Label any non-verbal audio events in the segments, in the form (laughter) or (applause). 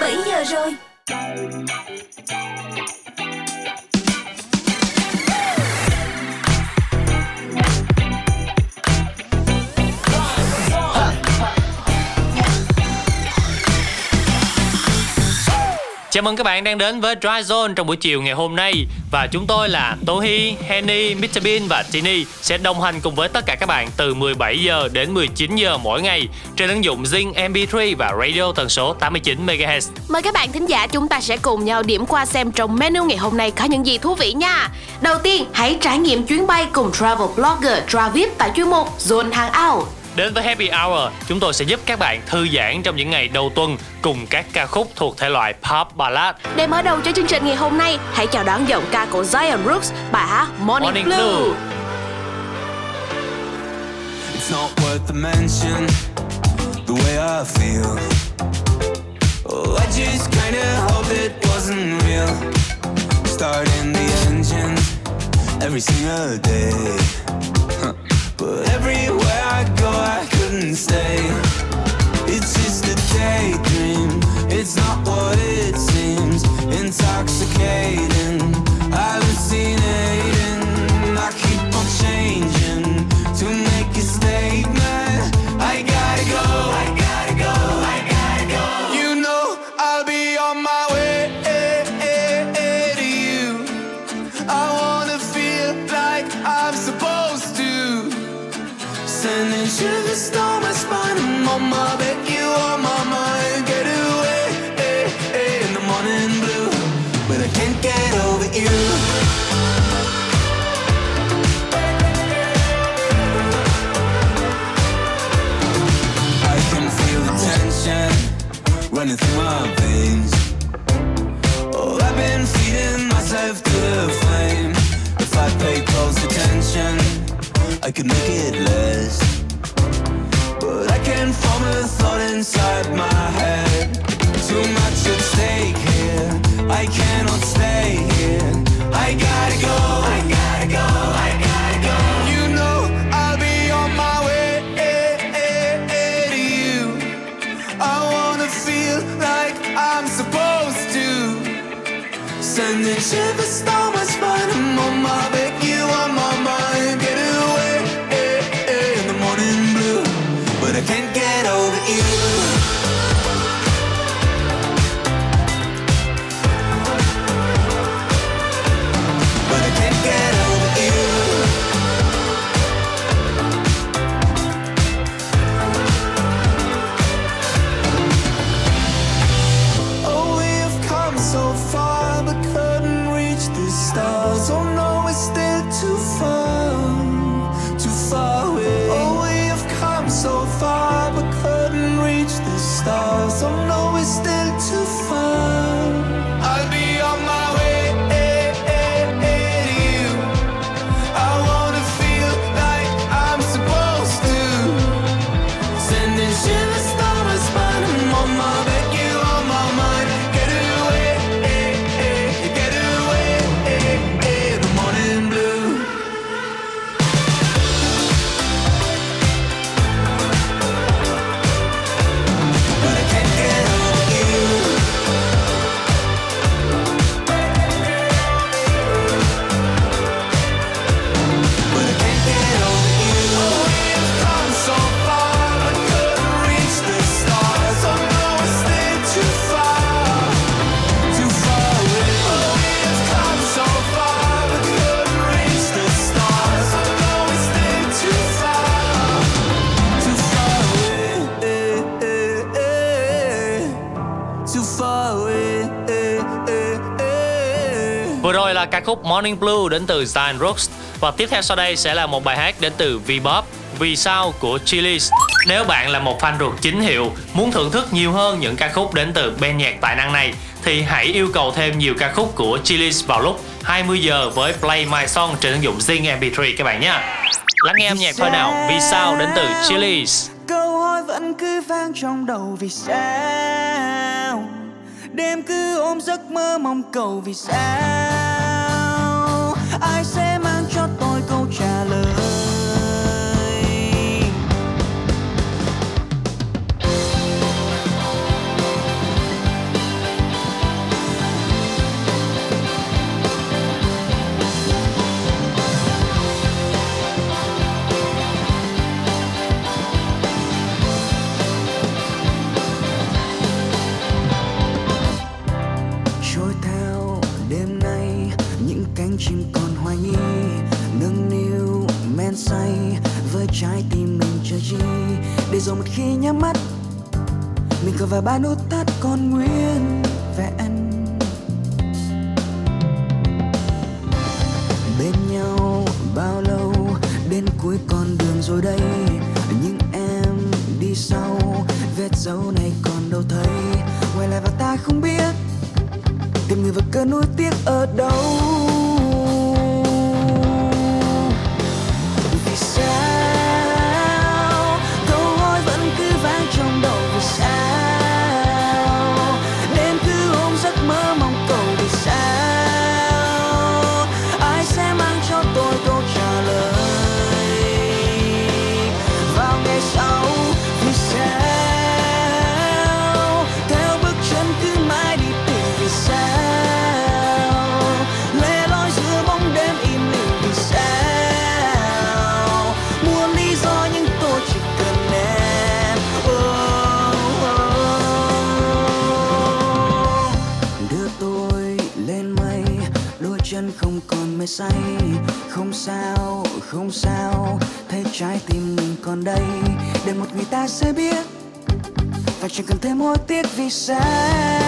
7 giờ rồi. Chào mừng các bạn đang đến với Dry Zone trong buổi chiều ngày hôm nay và chúng tôi là Tô Hi, Henny, Mr Bean và Tini sẽ đồng hành cùng với tất cả các bạn từ 17 giờ đến 19 giờ mỗi ngày trên ứng dụng Zing MP3 và radio tần số 89 MHz. Mời các bạn thính giả chúng ta sẽ cùng nhau điểm qua xem trong menu ngày hôm nay có những gì thú vị nha. Đầu tiên, hãy trải nghiệm chuyến bay cùng travel blogger Travis tại chuyên mục Zone Hangout. Đến với Happy Hour, chúng tôi sẽ giúp các bạn thư giãn trong những ngày đầu tuần cùng các ca khúc thuộc thể loại pop ballad. Để mở đầu cho chương trình ngày hôm nay, hãy chào đón giọng ca của Zion Brooks, bài hát Morning, Morning Blue. Blue. It's not worth the mention, the way I feel. Oh, I just kinda hope it wasn't real. Starting the engine every single day. Huh. But everywhere I go, I couldn't stay. It's just a daydream, it's not what it seems. Intoxicating, hallucinating. Khúc Morning Blue đến từ Zion Brooks và tiếp theo sau đây sẽ là một bài hát đến từ V-pop Vì sao của Chili's. Nếu bạn là một fan ruột chính hiệu, muốn thưởng thức nhiều hơn những ca khúc đến từ ban nhạc tài năng này thì hãy yêu cầu thêm nhiều ca khúc của Chili's vào lúc 20 giờ với Play My Song trên ứng dụng Zing MP3 các bạn nhé. Lắng nghe âm nhạc thôi nào. Vì sao đến từ Chili's. câu hỏi vẫn cứ vang trong đầu vì sao đêm cứ ôm giấc mơ mong cầu vì sao ai sẽ để rồi một khi nhắm mắt, mình còn vài ba nút thắt còn nguyên vẹn. Bên nhau bao lâu đến cuối con đường rồi đây, nhưng em đi sau, vết dấu này còn đâu thấy. Quay lại và ta không biết, tìm người và cơn nuối tiếc ở đâu. Say, không sao không sao, thấy trái tim mình còn đây, để một người ta sẽ biết. Và chẳng cần thêm hối tiếc vì sao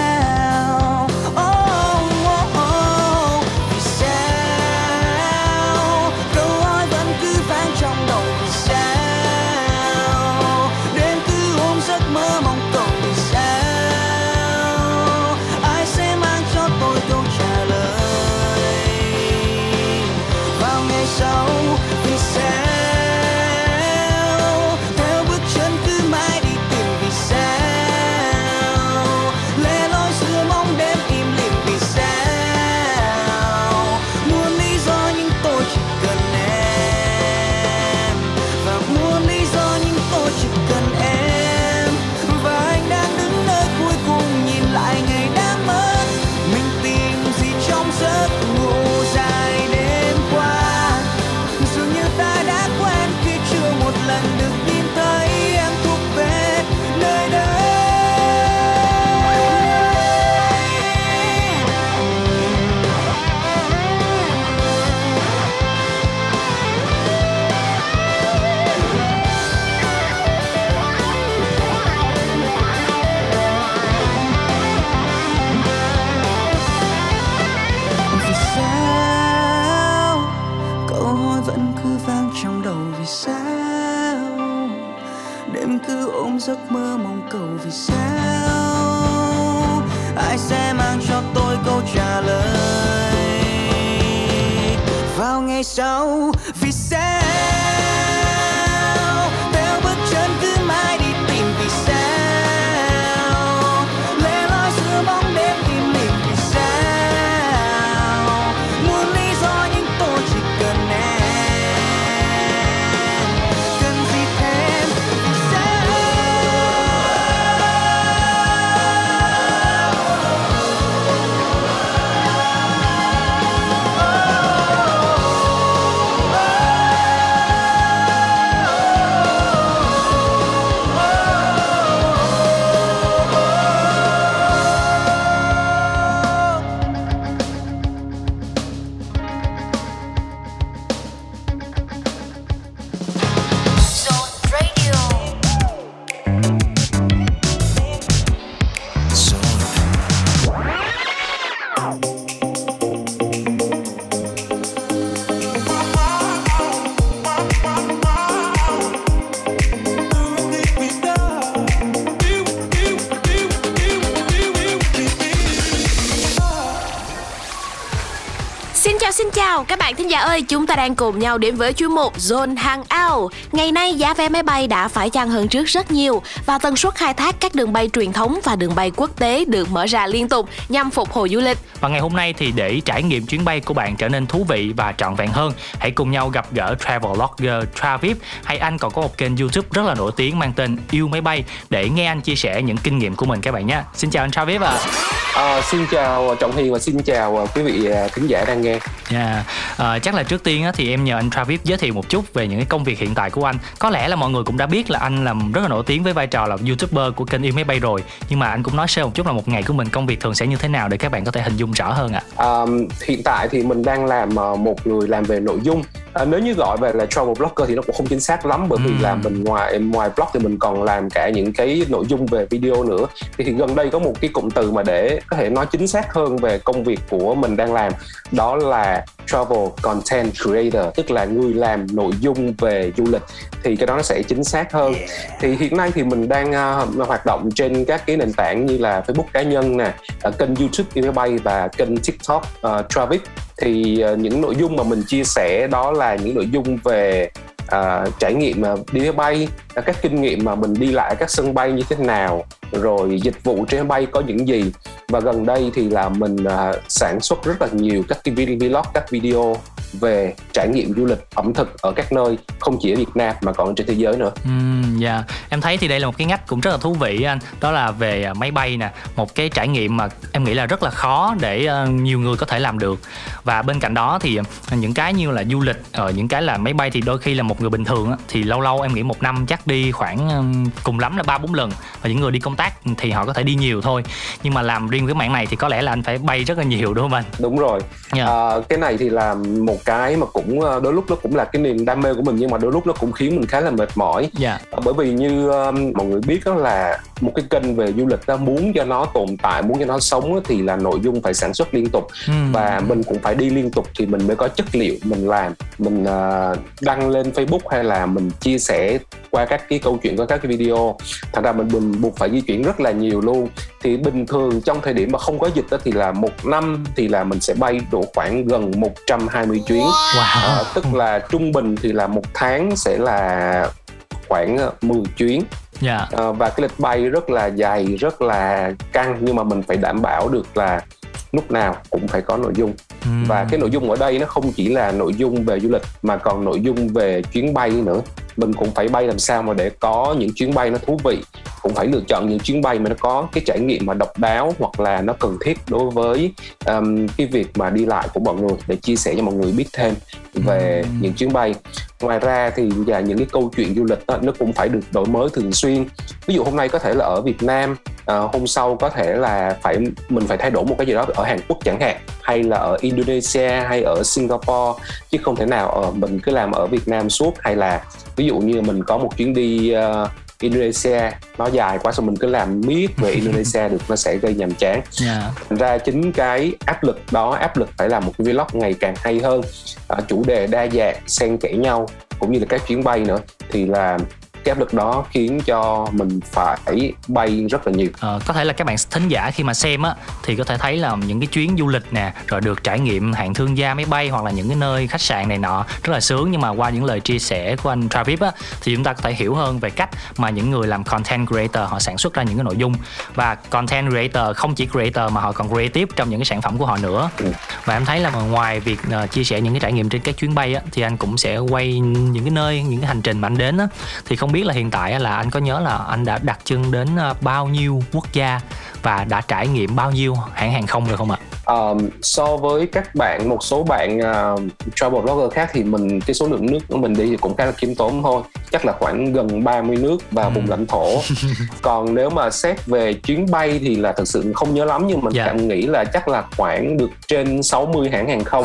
Xin chào các bạn thính giả ơi, chúng ta đang cùng nhau đến với chuyên mục Zone Hangout. Ngày nay giá vé máy bay đã phải chăng hơn trước rất nhiều và tần suất khai thác các đường bay truyền thống và đường bay quốc tế được mở ra liên tục nhằm phục hồi du lịch. Và ngày hôm nay thì để trải nghiệm chuyến bay của bạn trở nên thú vị và trọn vẹn hơn, hãy cùng nhau gặp gỡ travel blogger Travis hay anh còn có một kênh YouTube rất là nổi tiếng mang tên Yêu máy bay để nghe anh chia sẻ những kinh nghiệm của mình các bạn nhé. Xin chào anh Travis ạ. À, xin chào Trọng Hiền và xin chào quý vị à, khán giả đang nghe. Yeah. À, chắc là trước tiên thì em nhờ anh Travis giới thiệu một chút về những cái công việc hiện tại của anh. Có lẽ là mọi người cũng đã biết là anh làm rất là nổi tiếng với vai trò là YouTuber của kênh Yêu máy bay rồi, nhưng mà anh cũng nói sơ một chút là một ngày của mình công việc thường sẽ như thế nào để các bạn có thể hình dung rõ hơn ạ. À, hiện tại thì mình đang làm ờ, một người làm về nội dung à, nếu như gọi về là travel blogger thì nó cũng không chính xác lắm bởi vì Ừm. là mình ngoài ngoài blog thì mình còn làm cả những cái nội dung về video nữa. Thì, thì gần đây có một cái cụm từ mà để có thể nói chính xác hơn về công việc của mình đang làm đó là travel content creator tức là người làm nội dung về du lịch. Thì cái đó nó sẽ chính xác hơn. Thì hiện nay thì mình đang uh, hoạt động trên các cái nền tảng như là Facebook cá nhân nè uh, kênh YouTube đi máy bay và kênh TikTok uh, Travis thì ờ, những nội dung mà mình chia sẻ đó là những nội dung về uh, trải nghiệm ờ, đi máy bay các kinh nghiệm mà mình đi lại các sân bay như thế nào rồi dịch vụ trên máy bay có những gì. Và gần đây thì là mình uh, sản xuất rất là nhiều các cái video vlog các video về trải nghiệm du lịch ẩm thực ở các nơi không chỉ ở Việt Nam mà còn trên thế giới nữa. Ừm, dạ. Em thấy thì đây là một cái ngách cũng rất là thú vị anh. Đó là về à, máy bay nè một cái trải nghiệm mà em nghĩ là rất là khó để ờ, nhiều người có thể làm được. Và bên cạnh đó thì ờ, những cái như là du lịch ở những cái là máy bay thì đôi khi là một người bình thường thì lâu lâu em nghĩ một năm chắc đi khoảng cùng lắm là ba bốn lần. Và những người đi công tác thì họ có thể đi nhiều thôi. Nhưng mà làm riêng cái mảng này thì có lẽ là anh phải bay rất là nhiều đúng không anh? Đúng rồi. Dạ. à, cái này thì là một cái mà cũng ờ, đôi lúc nó cũng là cái niềm đam mê của mình nhưng mà đôi lúc nó cũng khiến mình khá là mệt mỏi. Dạ. Ờ, bởi vì như um, mọi người biết đó là một cái kênh về du lịch đó muốn cho nó tồn tại muốn cho nó sống thì là nội dung phải sản xuất liên tục. Ừm. và mình cũng phải đi liên tục thì mình mới có chất liệu mình làm. Mình uh, đăng lên Facebook hay là mình chia sẻ qua các cái câu chuyện qua các cái video. Thành ra mình, mình buộc phải di chuyển rất là nhiều luôn. Thì bình thường trong thời điểm mà không có dịch đó thì là một năm thì là mình sẽ bay độ khoảng gần 120 chuyến. Wow. Ờ, tức là trung bình thì là một tháng sẽ là khoảng ờ, 10 chuyến. Dạ. Ờ, và cái lịch bay rất là dài rất là căng. Nhưng mà mình phải đảm bảo được là lúc nào cũng phải có nội dung. Và cái nội dung ở đây nó không chỉ là nội dung về du lịch mà còn nội dung về chuyến bay nữa mình cũng phải bay làm sao mà để có những chuyến bay nó thú vị. Cũng phải lựa chọn những chuyến bay mà nó có cái trải nghiệm mà độc đáo hoặc là nó cần thiết đối với um, cái việc mà đi lại của mọi người. Để chia sẻ cho mọi người biết thêm về Ừm. những chuyến bay. Ngoài ra thì và những cái câu chuyện du lịch đó, nó cũng phải được đổi mới thường xuyên. Ví dụ hôm nay có thể là ở Việt Nam à, hôm sau có thể là phải mình phải thay đổi một cái gì đó ở Hàn Quốc chẳng hạn hay là ở Indonesia hay ở Singapore chứ không thể nào ở mình cứ làm ở Việt Nam suốt hay là ví dụ như mình có một chuyến đi ờ, Indonesia nó dài quá xong mình cứ làm miết về Indonesia được nó sẽ gây nhàm chán. Dạ. Thành ra chính cái áp lực đó áp lực phải làm một cái vlog ngày càng hay hơn. À, chủ đề đa dạng xen kẽ nhau cũng như là các chuyến bay nữa thì là cái áp lực đó khiến cho mình phải bay rất là nhiều. Ờ, có thể là các bạn thính giả khi mà xem á thì có thể thấy là những cái chuyến du lịch nè rồi được trải nghiệm hạng thương gia máy bay hoặc là những cái nơi khách sạn này nọ rất là sướng. Nhưng mà qua những lời chia sẻ của anh Travis á thì chúng ta có thể hiểu hơn về cách mà những người làm content creator họ sản xuất ra những cái nội dung. Và content creator không chỉ creator mà họ còn creative trong những cái sản phẩm của họ nữa. Ừ. và em thấy là ngoài việc ờ, chia sẻ những cái trải nghiệm trên các chuyến bay á thì anh cũng sẽ quay những cái nơi những cái hành trình mà anh đến á thì không biết là hiện tại là anh có nhớ là anh đã đặt chân đến ờ, bao nhiêu quốc gia và đã trải nghiệm bao nhiêu hãng hàng không rồi không ạ? Um, so với các bạn một số bạn uh, travel blogger khác thì mình cái số lượng nước của mình đi thì cũng khá là khiêm tốn thôi chắc là khoảng gần 30 nước và Ừ. vùng lãnh thổ (laughs) còn nếu mà xét về chuyến bay thì là thực sự không nhớ lắm nhưng mình Dạ. cảm nghĩ là chắc là khoảng được trên 60 hãng hàng không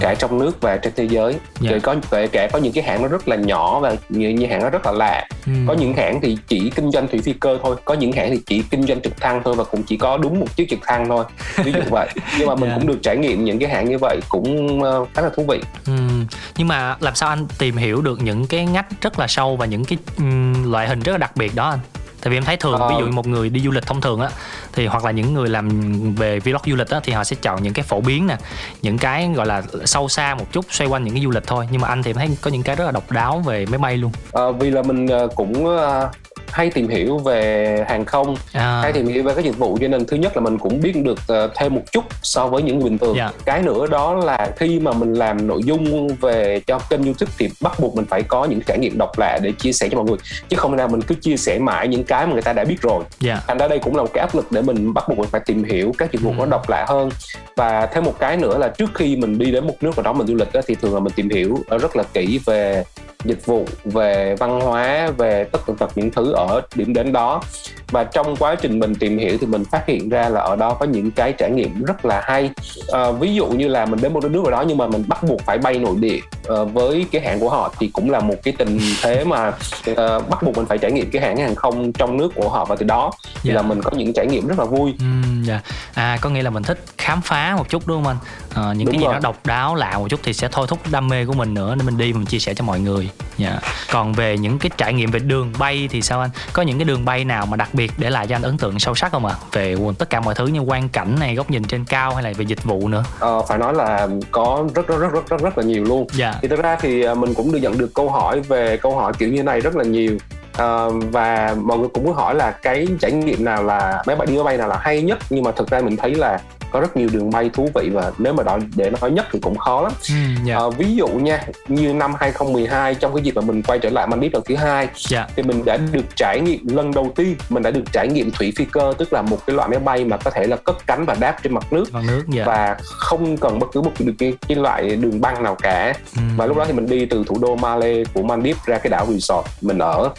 cả trong nước và trên thế giới Dạ. Rồi có kể cả có những cái hãng nó rất là nhỏ và như, như hãng nó rất là lạ Ừ. có những hãng thì chỉ kinh doanh thủy phi cơ thôi có những hãng thì chỉ kinh doanh trực thăng thôi và cũng chỉ có đúng một chiếc trực thăng thôi ví dụ vậy nhưng mà mình Dạ. cũng được trải nghiệm những cái hãng như vậy cũng ờ, khá là thú vị Ừm, nhưng mà làm sao anh tìm hiểu được những cái ngách rất là sâu và những cái ừm, loại hình rất là đặc biệt đó anh? Tại vì em thấy thường Ờ. ví dụ như một người đi du lịch thông thường á thì hoặc là những người làm về vlog du lịch á thì họ sẽ chọn những cái phổ biến nè, những cái gọi là sâu xa một chút xoay quanh những cái du lịch thôi. Nhưng mà anh thì em thấy có những cái rất là độc đáo về máy bay luôn. Ờ, vì là mình ờ, cũng ờ, hay tìm hiểu về hàng không À, hay tìm hiểu về các dịch vụ cho nên thứ nhất là mình cũng biết được ờ, thêm một chút so với những người bình thường Dạ. cái nữa đó là khi mà mình làm nội dung về cho kênh youtube thì bắt buộc mình phải có những trải nghiệm độc lạ để chia sẻ cho mọi người chứ không nào mình cứ chia sẻ mãi những cái mà người ta đã biết rồi dạ. thành ra đây cũng là một cái áp lực để mình bắt buộc mình phải tìm hiểu các dịch vụ Ừ. nó độc lạ hơn và thêm một cái nữa là trước khi mình đi đến một nước nào đó mình du lịch đó, thì thường là mình tìm hiểu rất là kỹ về dịch vụ về văn hóa, về tất cả các những thứ ở điểm đến đó và trong quá trình mình tìm hiểu thì mình phát hiện ra là ở đó có những cái trải nghiệm rất là hay à, ví dụ như là mình đến một đất nước nào đó nhưng mà mình bắt buộc phải bay nội địa uh, với cái hãng của họ thì cũng là một cái tình thế mà uh, bắt buộc mình phải trải nghiệm cái hãng hàng không trong nước của họ và từ đó thì Dạ. là mình có những trải nghiệm rất là vui Ừm, dạ. À có nghĩa là mình thích khám phá một chút đúng không anh? Ờ, những Đúng cái gì rồi. đó độc đáo lạ một chút thì sẽ thôi thúc đam mê của mình nữa nên mình đi mình chia sẻ cho mọi người. Dạ. Còn về những cái trải nghiệm về đường bay thì sao anh? Có những cái đường bay nào mà đặc biệt để lại cho anh ấn tượng sâu sắc không ạ? Về tất cả mọi thứ như quang cảnh này, góc nhìn trên cao hay là về dịch vụ nữa? Ờ, phải nói là có rất rất rất rất rất rất là nhiều luôn Dạ. thì thực ra thì à, mình cũng được nhận được câu hỏi về câu hỏi kiểu như này rất là nhiều Ờ, và mọi người cũng có hỏi là cái trải nghiệm nào là máy bay đi máy bay nào là hay nhất nhưng mà thực ra mình thấy là có rất nhiều đường bay thú vị và nếu mà nói để nói nhất thì cũng khó lắm Ừm, dạ. Ờ, ví dụ nha như năm 2012 trong cái dịp mà mình quay trở lại Maldives lần thứ hai Dạ. thì mình đã được trải nghiệm lần đầu tiên mình đã được trải nghiệm thủy phi cơ tức là một cái loại máy bay mà có thể là cất cánh và đáp trên mặt nước Bằng nước dạ. và không cần bất cứ một cái, cái, cái loại đường băng nào cả Ừm. và lúc đó thì mình đi từ thủ đô Male của Maldives ra cái đảo resort mình ở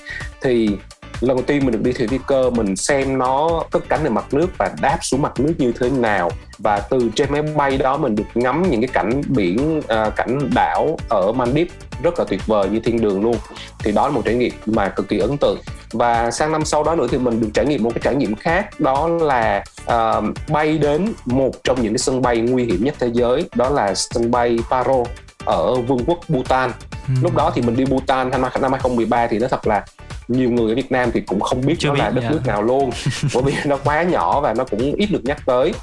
thì lần đầu tiên mình được đi thủy phi cơ mình xem nó cất cánh ở mặt nước và đáp xuống mặt nước như thế nào. Và từ trên máy bay đó mình được ngắm những cái cảnh biển à, cảnh đảo ở Maldives rất là tuyệt vời như thiên đường luôn. Thì đó là một trải nghiệm mà cực kỳ ấn tượng. Và sang năm sau đó nữa thì mình được trải nghiệm một cái trải nghiệm khác đó là à, bay đến một trong những cái sân bay nguy hiểm nhất thế giới đó là sân bay Paro ở vương quốc Bhutan. Ừm. lúc đó thì mình đi Bhutan năm 2013 thì nó thật là nhiều người ở Việt Nam thì cũng không biết Chưa nó là biết, đất dạ. nước nào luôn. (laughs) Bởi vì nó quá nhỏ và nó cũng ít được nhắc tới.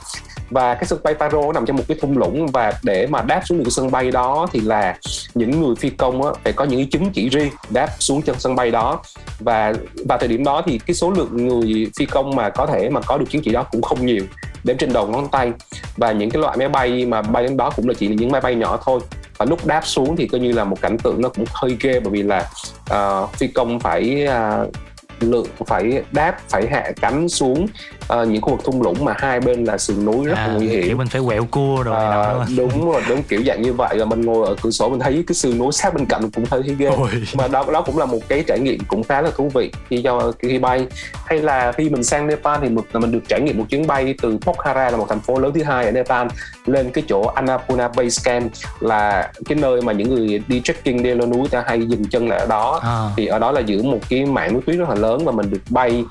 Và cái sân bay Paro nằm trong một cái thung lũng và để mà đáp xuống được sân bay đó thì là những người phi công á, phải có những cái chứng chỉ riêng đáp xuống chân sân bay đó. Và vào thời điểm đó thì cái số lượng người phi công mà có thể mà có được chứng chỉ đó cũng không nhiều đếm trên đầu ngón tay. Và những cái loại máy bay mà bay đến đó cũng là chỉ là những máy bay nhỏ thôi. Và lúc đáp xuống thì coi như là một cảnh tượng nó cũng hơi ghê bởi vì là uh, phi công phải uh, lượng phải đáp phải hạ cánh xuống ờ, những khu vực thung lũng mà hai bên là sườn núi rất là À, nguy hiểm kiểu mình phải quẹo cua rồi À, đúng không? đúng rồi đúng kiểu dạng như vậy và mình ngồi ở cửa sổ mình thấy cái sườn núi sát bên cạnh cũng thấy ghê Ôi. mà đó đó cũng là một cái trải nghiệm cũng khá là thú vị khi cho khi bay hay là khi mình sang Nepal thì mình, mình được trải nghiệm một chuyến bay từ Pokhara là một thành phố lớn thứ hai ở Nepal lên cái chỗ Annapurna Base Camp là cái nơi mà những người đi trekking đi leo núi ta hay dừng chân lại ở đó À. thì ở đó là giữa một cái mảng núi tuyết rất là lớn lớn và mình được bay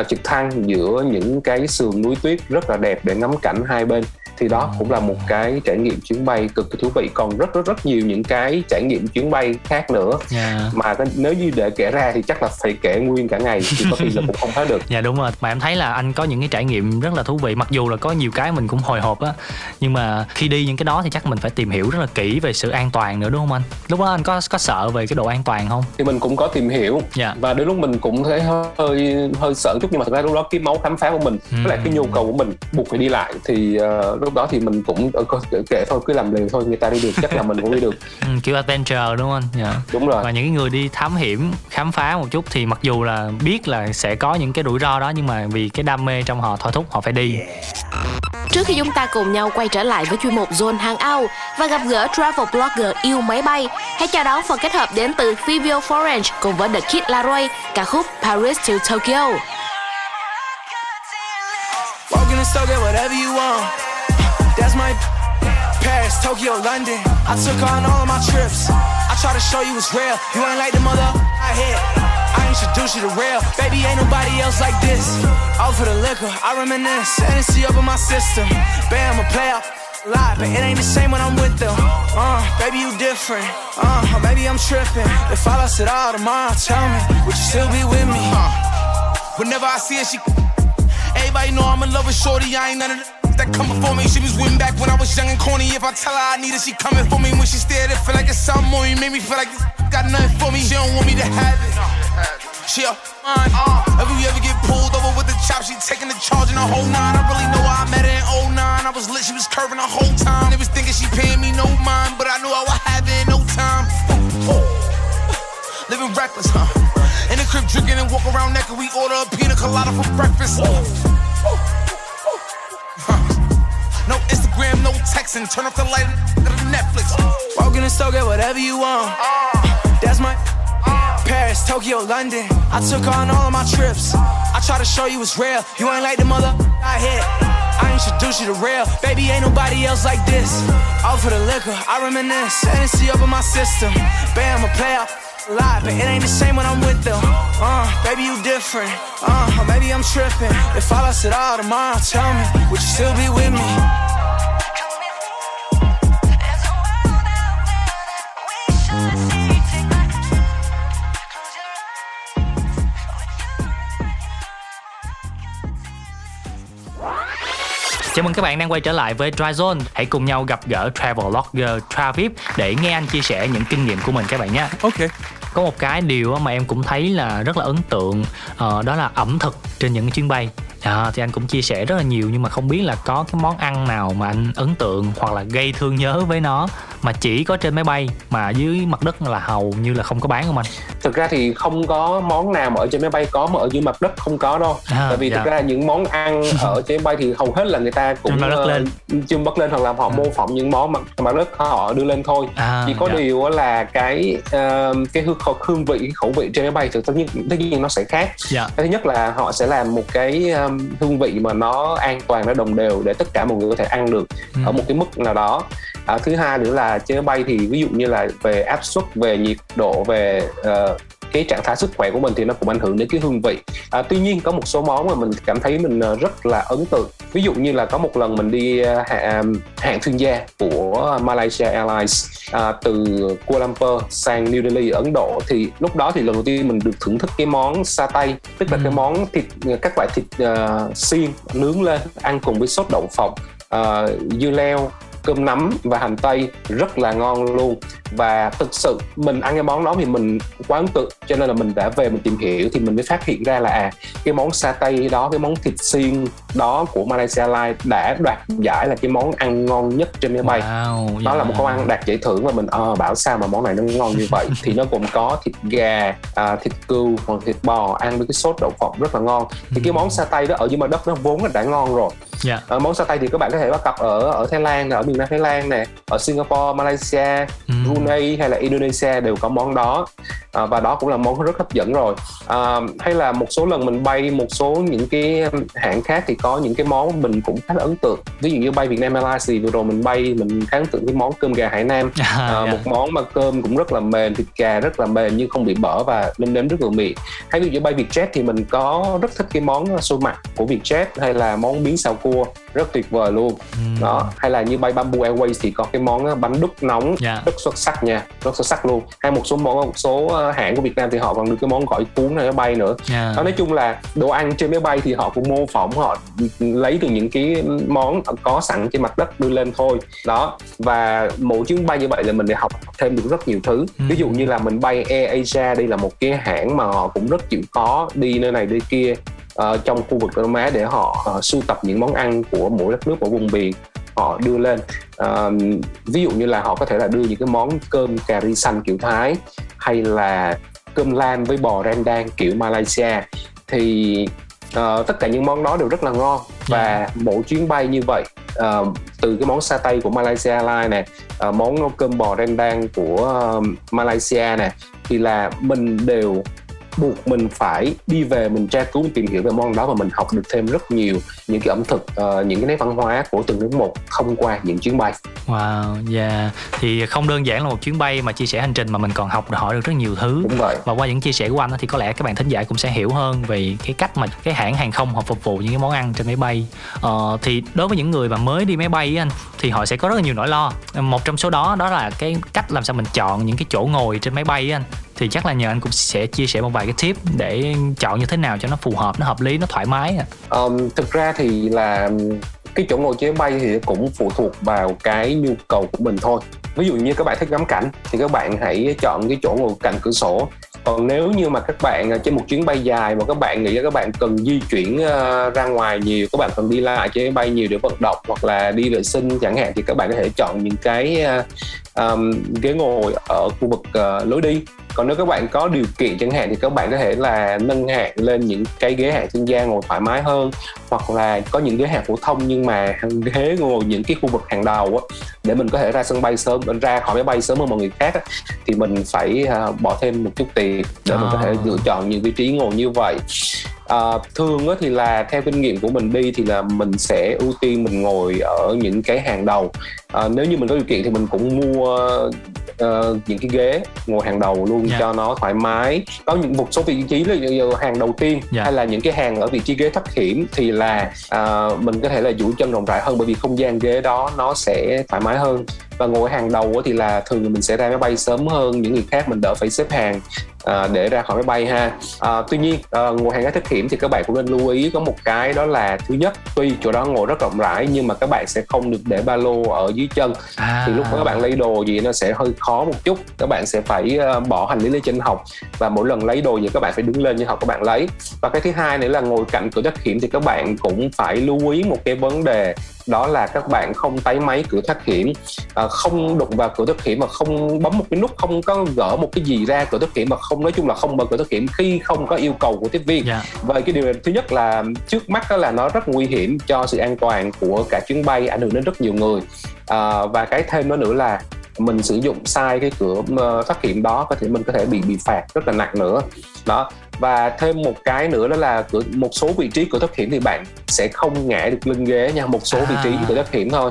uh, trực thăng giữa những cái sườn núi tuyết rất là đẹp để ngắm cảnh hai bên thì đó cũng là một cái trải nghiệm chuyến bay cực kỳ thú vị. Còn rất rất rất nhiều những cái trải nghiệm chuyến bay khác nữa. Dạ. mà nếu như để kể ra thì chắc là phải kể nguyên cả ngày thì có khi là cũng không hết được. (laughs) Dạ đúng rồi, mà em thấy là anh có những cái trải nghiệm rất là thú vị. Mặc dù là có nhiều cái mình cũng hồi hộp á. Nhưng mà khi đi những cái đó thì chắc mình phải tìm hiểu rất là kỹ về sự an toàn nữa đúng không anh? Lúc đó anh có có sợ về cái độ an toàn không? thì mình cũng có tìm hiểu. Dạ. và đến lúc mình cũng thấy hơi hơi sợ chút. Nhưng mà thực ra lúc đó cái máu khám phá của mình với lại cái nhu cầu của mình buộc phải đi lại. Thì ờ, lúc đó thì mình cũng ờ, kể, thôi cứ làm liều thôi người ta đi được chắc là mình cũng đi được (laughs) Ừ, kiểu adventure đúng không anh? Dạ. đúng rồi Và những cái người đi thám hiểm, khám phá một chút thì mặc dù là biết là sẽ có những cái rủi ro đó nhưng mà vì cái đam mê trong họ thôi thúc họ phải đi. Trước khi chúng ta cùng nhau quay trở lại với chuyên mục Zone Hangout và gặp gỡ travel blogger yêu máy bay, hãy chào đón phần kết hợp đến từ Fivio Forange cùng với The Kid Laroi, ca khúc Paris to Tokyo. Walk in the store, get whatever you want. Paris, Tokyo, London. I took on all of my trips. I try to show you it's real. You ain't like the mother I hit. I introduce you to real. Baby, ain't nobody else like this. All for the liquor, I reminisce. Hennessy up in my system. Bam, a play out. Lie, but it ain't the same when I'm with them. Uh, baby, you different. Uh, or maybe I'm tripping. If I lost it all tomorrow, tell me, would you still be with me? Uh, whenever I see her, she Everybody know I'm in love with Shorty. I ain't none of the that come before me. She was winning back when I was young and corny. If I tell her I need her, she coming for me. When she stared, it feel like it's something more. You make me feel like this got nothing for me. She don't want me to have it. She a mine. If we ever get pulled over with the chop, she taking the charge in the whole nine. I really know I met her in 09. I was lit, she was curving the whole time. They was thinking she paying me no mind, but I knew I would have it in no time. Living reckless, huh? In the crib drinking and walk around naked. We order a pina colada for breakfast. Huh. No Instagram, no texting. Turn off the light of Netflix. In the store, get whatever you want. That's my Paris, Tokyo, London. I took on all of my trips. I try to show you it's real. You ain't like the mother I hit. I introduce you to real. Baby, ain't nobody else like this. All for the liquor, I reminisce. Hennessy up in my system. Bam, I'm a player. Live, but it ain't the same when I'm with them. Uh, baby, you different. Uh, or maybe I'm tripping. If I lost it all tomorrow, tell me, would you still be with me? Chào mừng các bạn đang quay trở lại với Dry Zone. Hãy cùng nhau gặp gỡ travel blogger Travis để nghe anh chia sẻ những kinh nghiệm của mình các bạn nhé. Ok. Có một cái điều mà em cũng thấy là rất là ấn tượng ờ, đó là ẩm thực trên những chuyến bay. À, thì anh cũng chia sẻ rất là nhiều nhưng mà không biết là có cái món ăn nào mà anh ấn tượng hoặc là gây thương nhớ với nó mà chỉ có trên máy bay mà dưới mặt đất là hầu như là không có bán không anh? thực ra thì không có món nào mà ở trên máy bay có mà ở dưới mặt đất không có đâu À, tại vì dạ. thực ra những món ăn (laughs) ở trên máy bay thì hầu hết là người ta cũng đất ờ, lên. chưng bất lên hoặc là họ mô phỏng những món mặt mặt đất họ đưa lên thôi À, chỉ có dạ. điều là cái ờ, cái hương, hương vị khẩu vị trên máy bay thì tất nhiên tất nhiên nó sẽ khác Dạ. cái thứ nhất là họ sẽ làm một cái um, hương vị mà nó an toàn nó đồng đều để tất cả mọi người có thể ăn được Ừ. ở một cái mức nào đó à, thứ hai nữa là trên máy bay thì ví dụ như là về áp suất về nhiệt độ về ờ, cái trạng thái sức khỏe của mình thì nó cũng ảnh hưởng đến cái hương vị à, tuy nhiên có một số món mà mình cảm thấy mình ờ, rất là ấn tượng ví dụ như là có một lần mình đi ờ, hạng, hạng thương gia của Malaysia Airlines à, từ Kuala Lumpur sang New Delhi ở Ấn Độ thì lúc đó thì lần đầu tiên mình được thưởng thức cái món sa tay tức là Ừ. cái món thịt các loại thịt ờ, xiên nướng lên ăn cùng với sốt đậu phộng ờ, dưa leo cơm nắm và hành tây rất là ngon luôn. Và thực sự mình ăn cái món đó thì mình quá ấn tượng cho nên là mình đã về mình tìm hiểu thì mình mới phát hiện ra là à cái món sa tây đó cái món thịt xiên đó của Malaysia Airlines đã đoạt giải là cái món ăn ngon nhất trên máy bay. Wow, đó là một món ăn đạt giải thưởng và mình ờ bảo sao mà món này nó ngon như vậy? Thì nó gồm có thịt gà à, thịt cừu hoặc thịt bò ăn với cái sốt đậu phộng rất là ngon. Thì cái món sa tay đó ở dưới mặt đất nó vốn là đã ngon rồi. Dạ. Ờ, món sa tay thì các bạn có thể bắt gặp ở ở Thái Lan ở miền Nam Thái Lan nè ở Singapore Malaysia Ừ. Brunei hay là Indonesia đều có món đó. À, và đó cũng là món rất hấp dẫn rồi. À, hay là một số lần mình bay một số những cái hãng khác thì có những cái món mình cũng khá là ấn tượng. Ví dụ như bay Vietnam Airlines thì vừa rồi mình bay mình khá ấn tượng cái món cơm gà Hải Nam. (laughs) À, à, dạ. một món mà cơm cũng rất là mềm thịt gà rất là mềm nhưng không bị bở và nêm nếm rất là miệng hay ví dụ như bay Vietjet thì mình có rất thích cái món xôi mặn của Vietjet hay là món biến xào cua. Rất tuyệt vời luôn. Ừ. đó hay là như bay Bamboo Airways thì có cái món ờ, bánh đúc nóng Dạ. rất xuất sắc nha rất xuất sắc luôn hay một số món một số ờ, hãng của Việt Nam thì họ còn được cái món gỏi cuốn này máy bay nữa Dạ. đó, nói chung là đồ ăn trên máy bay thì họ cũng mô phỏng họ lấy từ những cái món có sẵn trên mặt đất đưa lên thôi đó và mỗi chuyến bay như vậy là mình để học thêm được rất nhiều thứ Ừ. ví dụ như là mình bay Air Asia đây là một cái hãng mà họ cũng rất chịu khó đi nơi này đi kia ờ, trong khu vực Đông Nam Á để họ uh, sưu tập những món ăn của mỗi đất nước của vùng miền họ đưa lên. Ờ, ví dụ như là họ có thể là đưa những cái món cơm cà ri xanh kiểu Thái hay là cơm lam với bò rendang kiểu Malaysia thì ờ, tất cả những món đó đều rất là ngon. Và mỗi chuyến bay như vậy ờ, từ cái món sa tây của Malaysia Airlines này ờ, món cơm bò rendang của ờ, Malaysia này thì là mình đều buộc mình phải đi về mình tra cứu tìm hiểu về món đó và mình học được thêm rất nhiều những cái ẩm thực ờ, những cái nét văn hóa của từng nước một thông qua những chuyến bay Wow, dạ. Thì không đơn giản là một chuyến bay mà chia sẻ hành trình mà mình còn học được hỏi được rất nhiều thứ. đúng vậy Và qua những chia sẻ của anh thì có lẽ các bạn thính giả cũng sẽ hiểu hơn về cái cách mà cái hãng hàng không họ phục vụ những cái món ăn trên máy bay. Ờ, thì đối với những người mà mới đi máy bay anh thì họ sẽ có rất là nhiều nỗi lo. Một trong số đó đó là cái cách làm sao mình chọn những cái chỗ ngồi trên máy bay anh. Thì chắc là nhờ anh cũng sẽ chia sẻ một vài cái tip để chọn như thế nào cho nó phù hợp, nó hợp lý, nó thoải mái. À. Um, thực ra thì là cái chỗ ngồi trên bay thì cũng phụ thuộc vào cái nhu cầu của mình thôi ví dụ như các bạn thích ngắm cảnh thì các bạn hãy chọn cái chỗ ngồi cạnh cửa sổ còn nếu như mà các bạn ờ, trên một chuyến bay dài mà các bạn nghĩ là các bạn cần di chuyển ờ, ra ngoài nhiều các bạn cần đi lại trên máy bay nhiều để vận động hoặc là đi vệ sinh chẳng hạn thì các bạn có thể chọn những cái um, ghế ngồi ở khu vực uh, lối đi còn nếu các bạn có điều kiện chẳng hạn thì các bạn có thể là nâng hạng lên những cái ghế hạng thương gia ngồi thoải mái hơn hoặc là có những ghế hạng phổ thông nhưng mà ghế ngồi những cái khu vực hàng đầu á để mình có thể ra sân bay sớm ra khỏi máy bay sớm hơn mọi người khác á, thì mình phải uh, bỏ thêm một chút tiền để à. mình có thể lựa chọn những vị trí ngồi như vậy à, thường thì là theo kinh nghiệm của mình đi thì là mình sẽ ưu tiên mình ngồi ở những cái hàng đầu à, nếu như mình có điều kiện thì mình cũng mua uh, những cái ghế ngồi hàng đầu luôn yeah. Dạ. cho nó thoải mái có những một số vị trí là hàng đầu tiên yeah. Dạ. hay là những cái hàng ở vị trí ghế thoát hiểm thì là uh, mình có thể là duỗi chân rộng rãi hơn bởi vì không gian ghế đó nó sẽ thoải mái hơn và ngồi hàng đầu thì là thường mình sẽ ra máy bay sớm hơn những người khác mình đỡ phải xếp hàng à, để ra khỏi máy bay ha. À, tuy nhiên à, ngồi hàng ghế thoát hiểm thì các bạn cũng nên lưu ý có một cái đó là thứ nhất tuy chỗ đó ngồi rất rộng rãi nhưng mà các bạn sẽ không được để ba lô ở dưới chân. À. thì lúc các bạn lấy đồ gì nó sẽ hơi khó một chút các bạn sẽ phải uh, bỏ hành lý lên trên học và mỗi lần lấy đồ gì các bạn phải đứng lên như học các bạn lấy. Và cái thứ hai nữa là ngồi cạnh cửa thoát hiểm thì các bạn cũng phải lưu ý một cái vấn đề đó là các bạn không tái máy cửa thoát hiểm à, không đụng vào cửa thoát hiểm mà không bấm một cái nút không có gỡ một cái gì ra cửa thoát hiểm mà không nói chung là không mở cửa thoát hiểm khi không có yêu cầu của tiếp viên yeah. Dạ. và cái điều thứ nhất là trước mắt đó là nó rất nguy hiểm cho sự an toàn của cả chuyến bay ảnh hưởng đến rất nhiều người à, và cái thêm nữa nữa là mình sử dụng sai cái cửa ờ, thoát hiểm đó có thể mình có thể bị bị phạt rất là nặng nữa đó và thêm một cái nữa đó là cửa một số vị trí cửa thoát hiểm thì bạn sẽ không ngã được lưng ghế nha một số à. vị trí cửa thoát hiểm thôi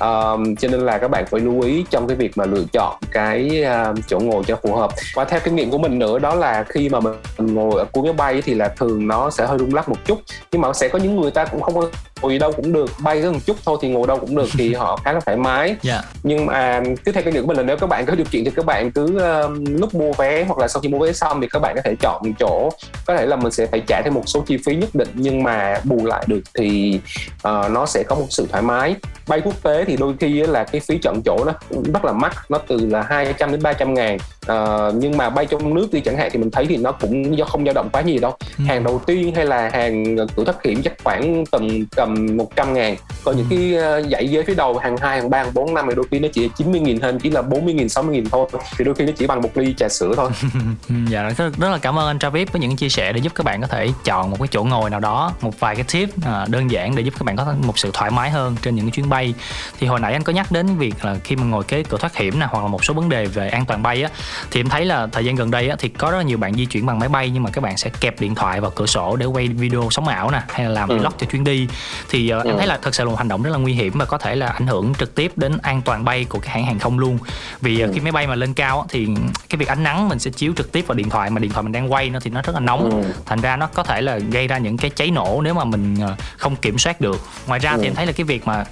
um, cho nên là các bạn phải lưu ý trong cái việc mà lựa chọn cái uh, chỗ ngồi cho phù hợp và theo kinh nghiệm của mình nữa đó là khi mà mình ngồi ở cuối máy bay thì là thường nó sẽ hơi rung lắc một chút nhưng mà sẽ có những người ta cũng không có ngồi đâu cũng được bay có một chút thôi thì ngồi đâu cũng được thì họ khá là thoải mái yeah. Dạ. nhưng mà tiếp theo cái điểm của mình là nếu các bạn có điều kiện thì các bạn cứ uh, lúc mua vé hoặc là sau khi mua vé xong thì các bạn có thể chọn chỗ có thể là mình sẽ phải trả thêm một số chi phí nhất định nhưng mà bù lại được thì uh, nó sẽ có một sự thoải mái bay quốc tế thì đôi khi là cái phí chọn chỗ nó rất là mắc nó từ là 200 đến 300 ngàn. Uh, nhưng mà bay trong nước đi chẳng hạn thì mình thấy thì nó cũng do không dao động quá nhiều đâu. Ừ. hàng đầu tiên hay là hàng cửa thoát hiểm chắc khoảng tầm tầm 100 ngàn. Còn ừ. những cái uh, dãy ghế phía đầu hàng hai hàng ba hàng bốn năm thì đôi khi nó chỉ 90 nghìn hơn chỉ là 40 nghìn 60 nghìn thôi. Thì đôi khi nó chỉ bằng một ly trà sữa thôi. (laughs) Dạ rất, rất là cảm ơn anh Travis với những chia sẻ để giúp các bạn có thể chọn một cái chỗ ngồi nào đó một vài cái tip uh, đơn giản để giúp các bạn có một sự thoải mái hơn trên những cái chuyến bay thì hồi nãy anh có nhắc đến việc là khi mà ngồi kế cửa thoát hiểm nè hoặc là một số vấn đề về an toàn bay á thì em thấy là thời gian gần đây á thì có rất là nhiều bạn di chuyển bằng máy bay nhưng mà các bạn sẽ kẹp điện thoại vào cửa sổ để quay video sống ảo nè hay là làm ừ. vlog cho chuyên đi thì uh, ừ. em thấy là thật sự là một hành động rất là nguy hiểm và có thể là ảnh hưởng trực tiếp đến an toàn bay của cái hãng hàng không luôn vì uh, khi máy bay mà lên cao á, thì cái việc ánh nắng mình sẽ chiếu trực tiếp vào điện thoại mà điện thoại mình đang quay nó thì nó rất là nóng ừ. thành ra nó có thể là gây ra những cái cháy nổ nếu mà mình uh, không kiểm soát được ngoài ra ừ. thì em thấy là cái việc mà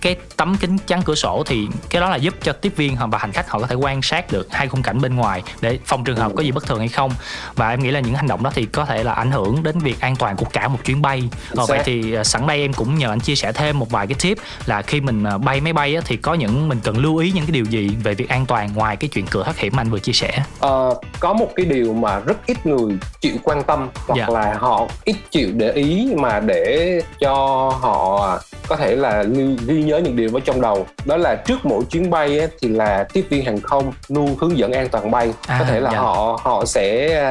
cái tấm kính chắn cửa sổ thì cái đó là giúp cho tiếp viên và hành khách họ có thể quan sát được hai khung cảnh bên ngoài để phòng trường hợp có gì bất thường hay không. Và em nghĩ là những hành động đó thì có thể là ảnh hưởng đến việc an toàn của cả một chuyến bay. Ờ, vậy thì à, sẵn đây em cũng nhờ anh chia sẻ thêm một vài cái tip là khi mình à, bay máy bay thì có những mình cần lưu ý những cái điều gì về việc an toàn ngoài cái chuyện cửa thoát hiểm mà anh vừa chia sẻ? Ờ, có một cái điều mà rất ít người chịu quan tâm hoặc dạ. là họ ít chịu để ý mà để cho họ có thể là ghi nhớ những điều ở trong đầu. Đó là trước mỗi chuyến bay ấy, thì là tiếp viên hàng không luôn hướng dẫn an toàn bay. À, có thể là dạ. họ họ sẽ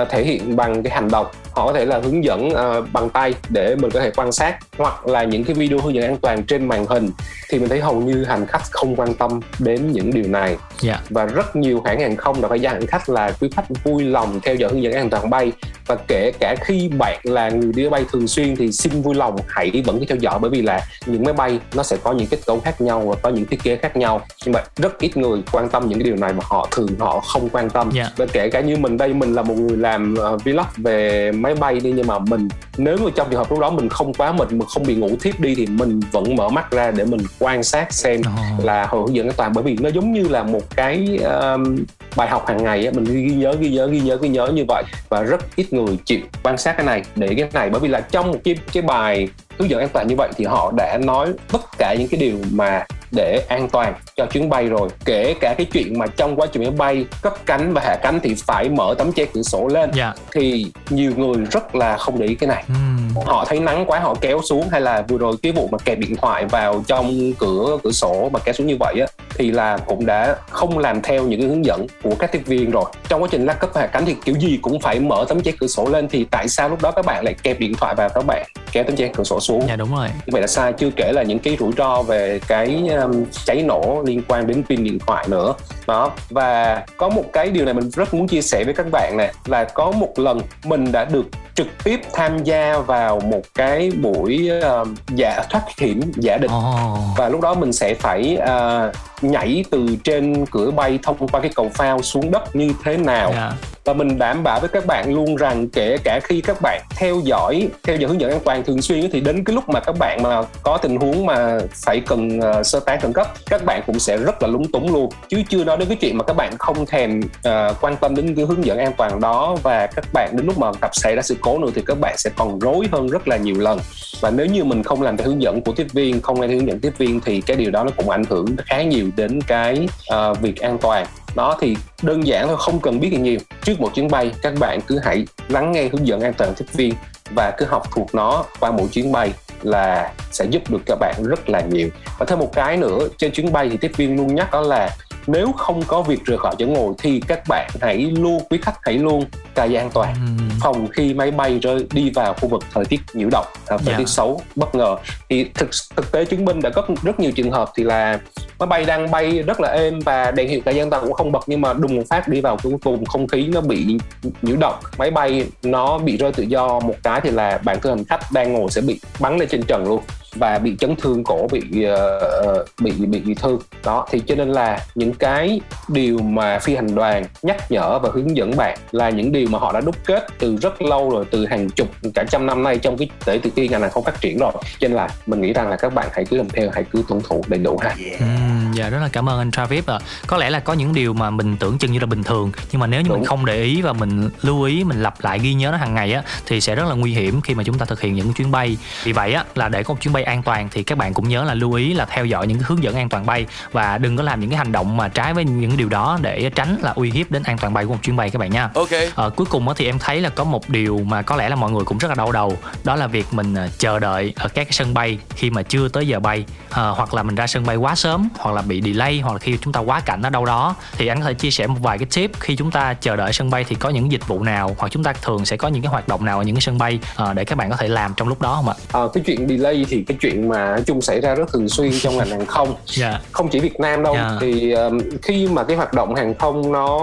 uh, thể hiện bằng cái hành động họ có thể là hướng dẫn uh, bằng tay để mình có thể quan sát hoặc là những cái video hướng dẫn an toàn trên màn hình thì mình thấy hầu như hành khách không quan tâm đến những điều này yeah. Dạ. và rất nhiều hãng hàng không đã phải giao hành khách là quý khách vui lòng theo dõi hướng dẫn an toàn bay và kể cả khi bạn là người đi bay thường xuyên thì xin vui lòng hãy vẫn cứ theo dõi bởi vì là những máy bay nó sẽ có những kết cấu khác nhau và có những thiết kế khác nhau nhưng mà rất ít người quan tâm những cái điều này mà họ thường họ không quan tâm yeah. Dạ. và kể cả như mình đây mình là một người làm uh, vlog về máy bay đi nhưng mà mình nếu mà trong trường hợp lúc đó mình không quá mệt mà không bị ngủ thiếp đi thì mình vẫn mở mắt ra để mình quan sát xem oh. là hướng dẫn an toàn bởi vì nó giống như là một cái um, bài học hàng ngày á mình ghi nhớ ghi nhớ ghi nhớ ghi nhớ như vậy và rất ít người chịu quan sát cái này để cái này bởi vì là trong một cái cái bài hướng dẫn an toàn như vậy thì họ đã nói tất cả những cái điều mà để an toàn cho chuyến bay rồi. Kể cả cái chuyện mà trong quá trình máy bay cất cánh và hạ cánh thì phải mở tấm che cửa sổ lên dạ. thì nhiều người rất là không để ý cái này. Ừm, họ thấy nắng quá họ kéo xuống hay là vừa rồi cái vụ mà kẹp điện thoại vào trong cửa cửa sổ mà kéo xuống như vậy á thì là cũng đã không làm theo những cái hướng dẫn của các tiếp viên rồi. Trong quá trình lắc cất và hạ cánh thì kiểu gì cũng phải mở tấm che cửa sổ lên thì tại sao lúc đó các bạn lại kẹp điện thoại vào các bạn kéo tấm che cửa sổ xuống. Dạ đúng rồi. Như vậy là sai chưa kể là những cái rủi ro về cái um, cháy nổ liên quan đến pin điện thoại nữa. Đó và có một cái điều này mình rất muốn chia sẻ với các bạn này là có một lần mình đã được trực tiếp tham gia vào một cái buổi um, giả thoát hiểm giả định. Ồ. Và lúc đó mình sẽ phải uh, nhảy từ trên cửa bay thông qua cái cầu phao xuống đất như thế nào. Dạ. Và mình đảm bảo với các bạn luôn rằng kể cả khi các bạn theo dõi theo dõi hướng dẫn an toàn thường xuyên thì đến cái lúc mà các bạn mà có tình huống mà phải cần uh, sơ tán khẩn cấp các bạn cũng sẽ rất là lúng túng luôn. Chứ chưa nói đến cái chuyện mà các bạn không thèm uh, quan tâm đến cái hướng dẫn an toàn đó và các bạn đến lúc mà gặp xảy ra sự cố nữa thì các bạn sẽ còn rối hơn rất là nhiều lần. Và nếu như mình không làm theo hướng dẫn của tiếp viên không nghe theo hướng dẫn tiếp viên thì cái điều đó nó cũng ảnh hưởng khá nhiều đến cái uh, việc an toàn. Đó thì đơn giản thôi không cần biết gì nhiều. Trước một chuyến bay các bạn cứ hãy lắng nghe hướng dẫn an toàn tiếp viên và cứ học thuộc nó qua mỗi chuyến bay là sẽ giúp được các bạn rất là nhiều. Và thêm một cái nữa, trên chuyến bay thì tiếp viên luôn nhắc đó là nếu không có việc rời khỏi chỗ ngồi thì các bạn hãy luôn quý khách hãy luôn cài dây an toàn. Ừm, phòng khi máy bay rơi đi vào khu vực thời tiết nhiễu động à, thời Dạ. tiết xấu bất ngờ. Thì thực thực tế chứng minh đã có rất nhiều trường hợp thì là máy bay đang bay rất là êm và đèn hiệu cài dây an toàn cũng không bật nhưng mà đùng một phát đi vào cái vùng không khí nó bị nhiễu động. Máy bay nó bị rơi tự do một cái thì là bản thân hành khách đang ngồi sẽ bị bắn lên trên trần luôn và bị chấn thương cổ bị uh, bị bị bị thương đó thì cho nên là những cái điều mà phi hành đoàn nhắc nhở và hướng dẫn bạn là những điều mà họ đã đúc kết từ rất lâu rồi từ hàng chục cả trăm năm nay trong cái để từ khi ngành hàng không phát triển rồi cho nên là mình nghĩ rằng là các bạn hãy cứ làm theo hãy cứ tuân thủ đầy đủ ha Ừm, dạ rất là cảm ơn anh Travis ạ. Có lẽ là có những điều mà mình tưởng chừng như là bình thường nhưng mà nếu như mình Đúng. không để ý và mình lưu ý mình lặp lại ghi nhớ nó hàng ngày á thì sẽ rất là nguy hiểm khi mà chúng ta thực hiện những chuyến bay. Vì vậy á là để có một chuyến bay an toàn thì các bạn cũng nhớ là lưu ý là theo dõi những cái hướng dẫn an toàn bay và đừng có làm những cái hành động mà trái với những điều đó để tránh là uy hiếp đến an toàn bay của một chuyến bay các bạn nha. Okay. Ờ, cuối cùng á thì em thấy là có một điều mà có lẽ là mọi người cũng rất là đau đầu đó là việc mình ờ, chờ đợi ở các cái sân bay khi mà chưa tới giờ bay Ờ, hoặc là mình ra sân bay quá sớm hoặc là bị delay hoặc là khi chúng ta quá cảnh ở đâu đó thì anh có thể chia sẻ một vài cái tip khi chúng ta chờ đợi sân bay thì có những dịch vụ nào hoặc chúng ta thường sẽ có những cái hoạt động nào ở những cái sân bay ờ, để các bạn có thể làm trong lúc đó không ạ? Ờ, cái chuyện delay thì cái chuyện mà nói chung xảy ra rất thường xuyên trong ngành hàng không Dạ. không chỉ Việt Nam đâu Dạ. thì um, khi mà cái hoạt động hàng không nó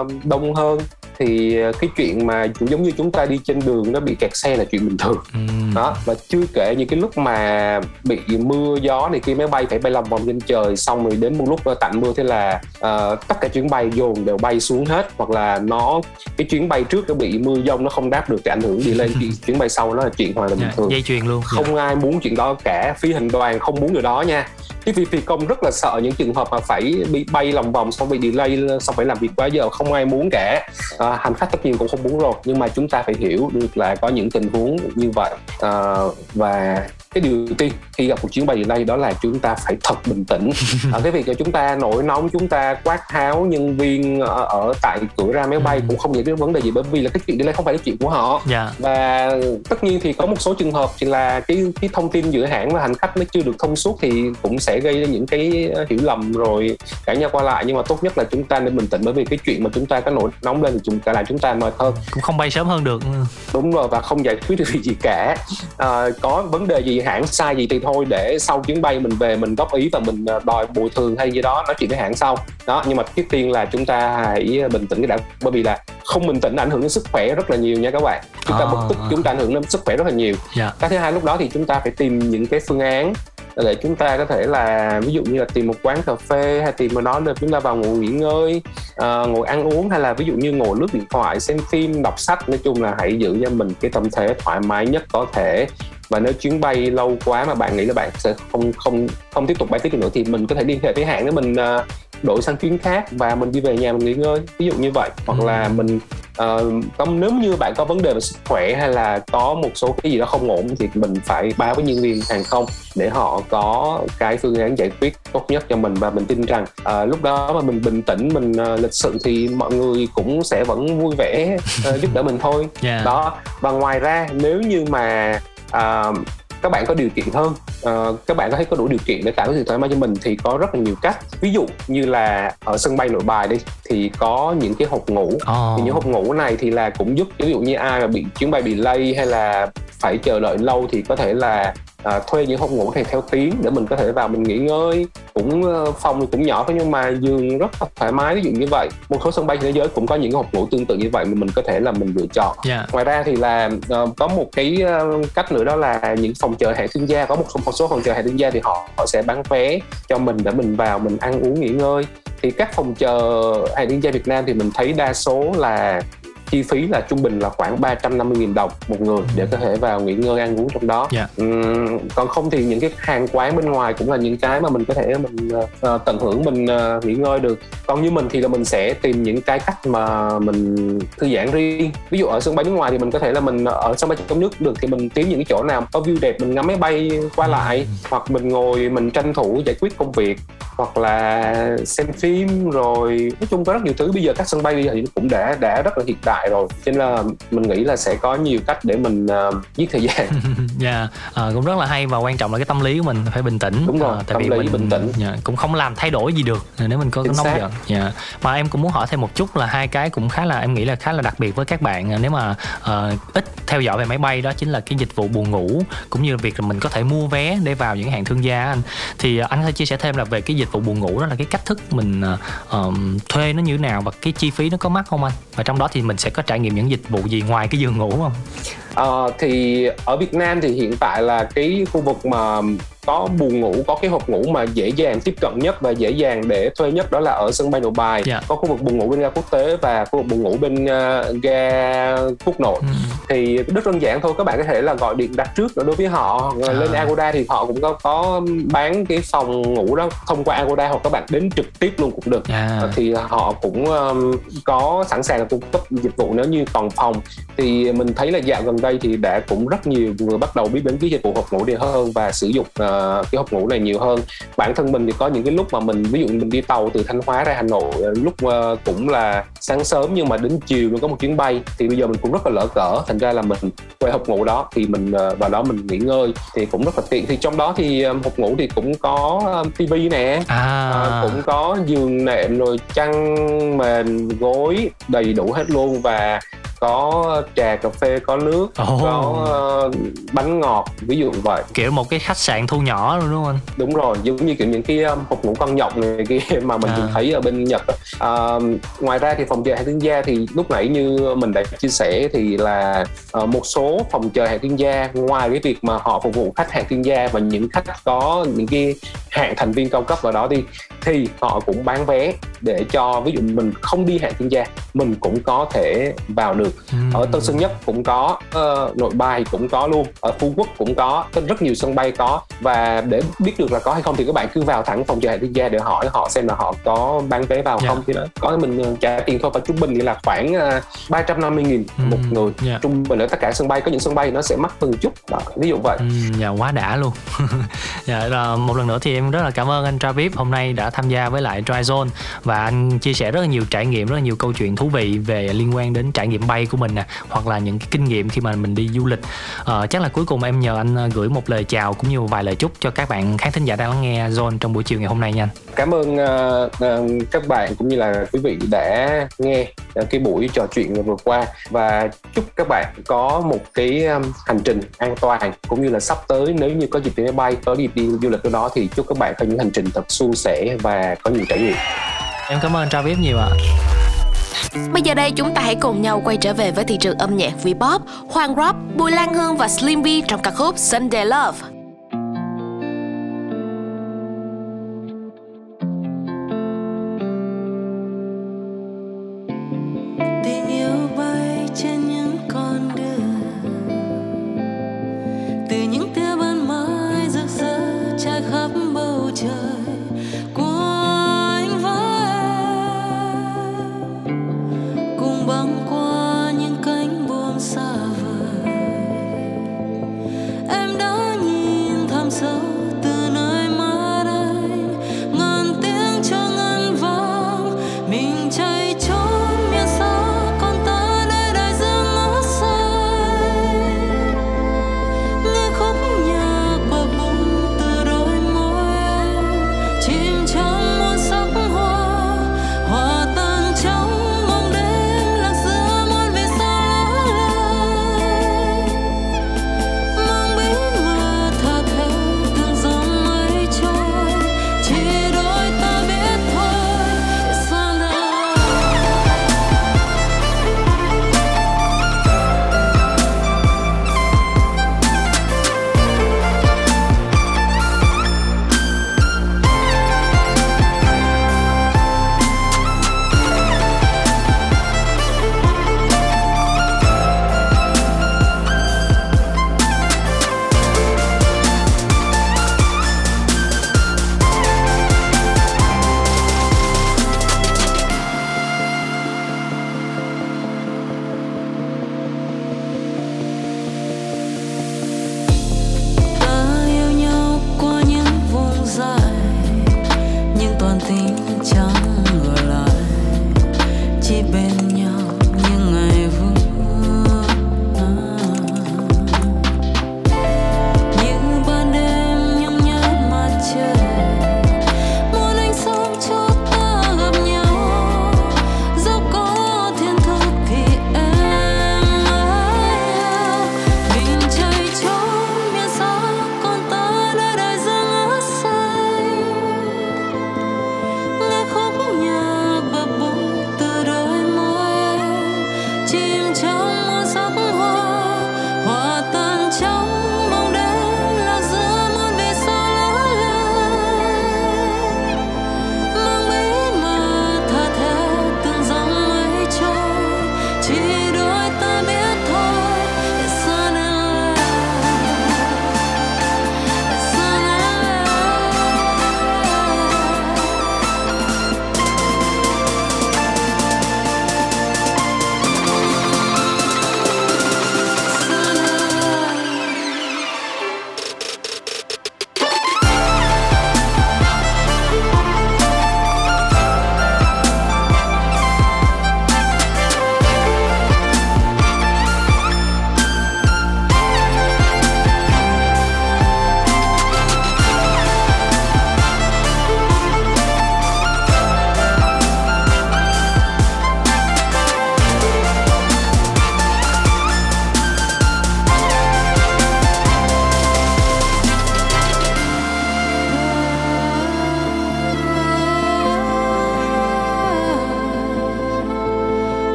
um, đông hơn thì uh, cái chuyện mà giống như chúng ta đi trên đường nó bị kẹt xe là chuyện bình thường Ừm. đó và chưa kể những cái lúc mà bị mưa gió này khi máy bay phải bay lòng vòng trên trời xong rồi đến một lúc uh, tạnh mưa thế là uh, tất cả chuyến bay dồn đều bay xuống hết hoặc là nó cái chuyến bay trước nó bị mưa giông nó không đáp được thì ảnh hưởng đi lên thì (laughs) chuyến bay sau nó là chuyện hoàn toàn bình Dạ, thường dây chuyền luôn. Dạ. không ai muốn chuyện đó cả phi hành đoàn không muốn điều đó nha cái phi phi công rất là sợ những trường hợp mà phải bị bay lòng vòng xong bị delay xong phải làm việc quá giờ không ai muốn cả à, hành khách tất nhiên cũng không muốn rồi. Nhưng mà chúng ta phải hiểu được là có những tình huống như vậy. À, và cái điều tiên khi gặp một chuyến bay delay đó là chúng ta phải thật bình tĩnh (laughs) à, cái việc cho chúng ta nổi nóng chúng ta quát tháo nhân viên ở, ở tại cửa ra máy bay Ừ. cũng không giải quyết vấn đề gì bởi vì là cái chuyện delay không phải là chuyện của họ Dạ. và tất nhiên thì có một số trường hợp thì là cái cái thông tin giữa hãng và hành khách nó chưa được thông suốt thì cũng sẽ gây ra những cái ờ, hiểu lầm rồi cãi nhau qua lại nhưng mà tốt nhất là chúng ta nên bình tĩnh bởi vì cái chuyện mà chúng ta có nổi nóng lên thì chúng ta làm chúng ta mệt hơn Cũng không bay sớm hơn được. Đúng rồi và không giải quyết được gì cả à, có vấn đề gì hãng sai gì thì thôi để sau chuyến bay mình về mình góp ý và mình ờ, đòi bồi thường hay gì đó nói chuyện với hãng sau đó nhưng mà trước tiên là chúng ta hãy bình tĩnh cái đã bởi vì là không bình tĩnh ảnh hưởng đến sức khỏe rất là nhiều nha các bạn chúng ta À. bực tức chúng ta ảnh hưởng đến sức khỏe rất là nhiều Dạ. cái thứ hai lúc đó thì chúng ta phải tìm những cái phương án để chúng ta có thể là ví dụ như là tìm một quán cà phê hay tìm một nó để chúng ta vào ngồi nghỉ ngơi uh, ngồi ăn uống hay là ví dụ như ngồi lướt điện thoại xem phim đọc sách nói chung là hãy giữ cho mình cái tâm thế thoải mái nhất có thể. Và nếu chuyến bay lâu quá mà bạn nghĩ là bạn sẽ không không không tiếp tục bay tiếp được nữa thì mình có thể liên hệ với hãng để mình uh, đổi sang chuyến khác và mình đi về nhà mình nghỉ ngơi ví dụ như vậy hoặc Ừ. là mình uh, nếu như bạn có vấn đề về sức khỏe hay là có một số cái gì đó không ổn thì mình phải báo với nhân viên hàng không để họ có cái phương án giải quyết tốt nhất cho mình và mình tin rằng ờ, lúc đó mà mình bình tĩnh mình ờ, lịch sự thì mọi người cũng sẽ vẫn vui vẻ ờ, giúp đỡ mình thôi (laughs) Dạ. đó và ngoài ra nếu như mà à, các bạn có điều kiện hơn. Ờ, các bạn có thấy có đủ điều kiện để tạo cái sự thoải mái cho mình thì có rất là nhiều cách. Ví dụ như là ở sân bay nội bài đi thì có những cái hộp ngủ. Ồ. thì những hộp ngủ này thì là cũng giúp ví dụ như ai mà bị chuyến bay bị lây hay là phải chờ đợi lâu thì có thể là à, thuê những hộp ngủ này theo tiếng để mình có thể vào mình nghỉ ngơi. Cũng ờ, phòng thì cũng nhỏ thôi nhưng mà giường rất là thoải mái ví dụ như vậy. Một số sân bay trên thế giới cũng có những cái hộp ngủ tương tự như vậy mà mình có thể là mình lựa chọn. Dạ. ngoài ra thì là ờ, có một cái ờ, cách nữa đó là những phòng chờ hạng thương gia. Có một số, một số phòng chờ hạng thương gia thì họ họ sẽ bán vé cho mình để mình vào mình ăn uống nghỉ ngơi. Thì các phòng chờ hạng thương gia Việt Nam thì mình thấy đa số là chi phí là trung bình là khoảng 350.000 đồng một người để có thể vào nghỉ ngơi ăn uống trong đó. Dạ. Ừm, còn không thì những cái hàng quán bên ngoài cũng là những cái mà mình có thể mình ờ, tận hưởng mình ờ, nghỉ ngơi được. Còn như mình thì là mình sẽ tìm những cái cách mà mình thư giãn riêng. Ví dụ ở sân bay nước ngoài thì mình có thể là mình ở sân bay trong nước được thì mình tìm những cái chỗ nào có view đẹp mình ngắm máy bay qua lại hoặc mình ngồi mình tranh thủ giải quyết công việc hoặc là xem phim rồi nói chung có rất nhiều thứ. Bây giờ các sân bay bây giờ thì cũng đã đã rất là hiện đại rồi cho nên là mình nghĩ là sẽ có nhiều cách để mình ờ, giết thời gian (laughs) Dạ, ờ, cũng rất là hay và quan trọng là cái tâm lý của mình phải bình tĩnh. Đúng rồi, Ờ, tâm lý bình tĩnh. dạ, cũng không làm thay đổi gì được nếu mình có Chính nóng xác. giận. Dạ. Mà em cũng muốn hỏi thêm một chút là hai cái cũng khá là em nghĩ là khá là đặc biệt với các bạn nếu mà ờ, ít theo dõi về máy bay đó chính là cái dịch vụ buồn ngủ cũng như là việc là mình có thể mua vé để vào những hàng thương gia anh. Thì anh có thể chia sẻ thêm là về cái dịch vụ buồn ngủ đó là cái cách thức mình ờm, thuê nó như thế nào và cái chi phí nó có mắc không anh? Và trong đó thì mình sẽ có trải nghiệm những dịch vụ gì ngoài cái giường ngủ không? Ờ, thì ở Việt Nam thì hiện tại là cái khu vực mà có buồng ngủ có cái hộp ngủ mà dễ dàng tiếp cận nhất và dễ dàng để thuê nhất đó là ở sân bay nội bài Dạ. có khu vực buồng ngủ bên ga quốc tế và khu vực buồng ngủ bên ờ, ga quốc nội Ừ. thì rất đơn giản thôi các bạn có thể là gọi điện đặt trước đối với họ À. lên Agoda thì họ cũng có có bán cái phòng ngủ đó thông qua Agoda hoặc các bạn đến trực tiếp luôn cũng được À. Ờ, thì họ cũng um, có sẵn sàng là cung cấp dịch vụ nếu như còn phòng thì mình thấy là dạo gần đây thì đã cũng rất nhiều người bắt đầu biết đến cái dịch vụ hộp ngủ này hơn và sử dụng ờ, cái hộp ngủ này nhiều hơn. Bản thân mình thì có những cái lúc mà mình ví dụ mình đi tàu từ Thanh Hóa ra Hà Nội ờ, lúc ờ, cũng là sáng sớm nhưng mà đến chiều mới có một chuyến bay thì bây giờ mình cũng rất là lỡ cỡ. Thành ra là mình quay hộp ngủ đó thì mình ờ, vào đó mình nghỉ ngơi thì cũng rất là tiện. Thì trong đó thì ờ, hộp ngủ thì cũng có ờ, tivi nè À. Ờ, cũng có giường nệm rồi chăn mền gối đầy đủ hết luôn và có trà cà phê có nước Ồ. có ờ, bánh ngọt ví dụ vậy kiểu một cái khách sạn thu nhỏ luôn đúng không anh? đúng rồi giống như kiểu những cái um, hộp ngủ con nhộng này kia (laughs) mà mình À. thường thấy ở bên nhật. Ờ, ngoài ra thì phòng chờ hàng thương gia thì lúc nãy như mình đã chia sẻ thì là ờ, một số phòng chờ hàng thương gia ngoài cái việc mà họ phục vụ khách hàng thương gia và những khách có những cái hạng thành viên cao cấp vào đó đi thì họ cũng bán vé để cho ví dụ mình không đi hạng thương gia mình cũng có thể vào được ở Tân Sơn Nhất cũng có ờ, Nội Bài cũng có luôn ở Phú Quốc cũng có rất nhiều sân bay có. Và để biết được là có hay không thì các bạn cứ vào thẳng phòng chờ hạng thương gia để hỏi họ xem là họ có bán vé vào Dạ. không. Thì đó có mình ờ, trả tiền thôi. Và trung bình thì là khoảng uh, 350 nghìn một Ừm, người. dạ. trung bình ở tất cả sân bay có những sân bay nó sẽ mắc hơn chút. Đó, ví dụ vậy. Ừ, dạ quá đã luôn. (laughs) Dạ một lần nữa thì em rất là cảm ơn anh Travis. Hôm nay đã tham gia với lại Dry Zone. Và anh chia sẻ rất là nhiều trải nghiệm rất là nhiều câu chuyện thú vị về liên quan đến trải nghiệm bay của mình nè hoặc là những cái kinh nghiệm khi mà mình đi du lịch. Ờ, chắc là cuối cùng em nhờ anh ờ, gửi một lời chào cũng như một vài lời chúc cho các bạn khán thính giả đang lắng nghe Zone trong buổi chiều ngày hôm nay nha anh. Cảm ơn ờ, các bạn cũng như là quý vị đã nghe cái buổi trò chuyện vừa qua. Và chúc các bạn có một cái um, hành trình an toàn cũng như là sắp tới. Nếu như có dịp đi máy bay có dịp đi du lịch ở đó thì chúc các bạn có những hành trình thật suôn sẻ và có nhiều trải nghiệm. Em cảm ơn Travis nhiều ạ Bây giờ đây chúng ta hãy cùng nhau quay trở về với thị trường âm nhạc V-pop, Hoàng Rob, Bùi Lan Hương và Slim V trong ca khúc Sunday Love. 阳光。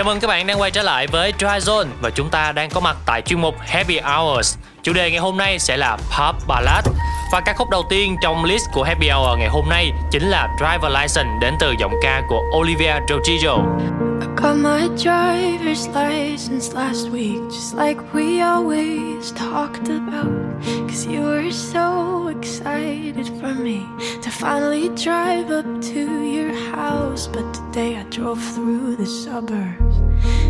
Chào mừng các bạn đang quay trở lại với Dry Zone và chúng ta đang có mặt tại chuyên mục Happy Hours. Chủ đề ngày hôm nay sẽ là Pop Ballad và ca khúc đầu tiên trong list của Happy Hour ngày hôm nay chính là Driver License đến từ giọng ca của Olivia Rodrigo. I got my driver's license last week, just like we always talked about. Cause you were so excited for me to finally drive up to your house. But today I drove through the suburbs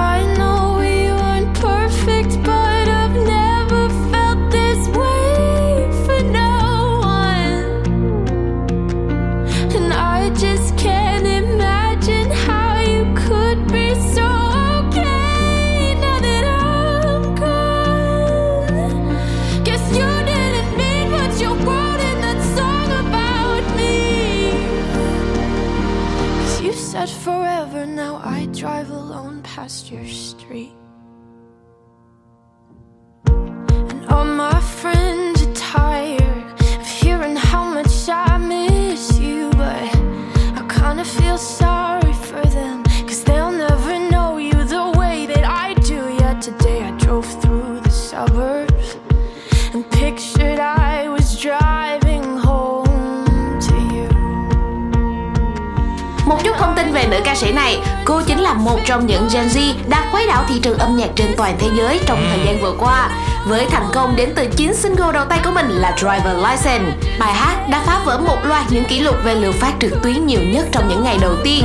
And I past your street. And all my friends are tired sĩ này, cô chính là một trong những Gen Z đã khuấy đảo thị trường âm nhạc trên toàn thế giới trong thời gian vừa qua. Với thành công đến từ 9 single đầu tay của mình là Driver License, bài hát đã phá vỡ một loạt những kỷ lục về lượt phát trực tuyến nhiều nhất trong những ngày đầu tiên.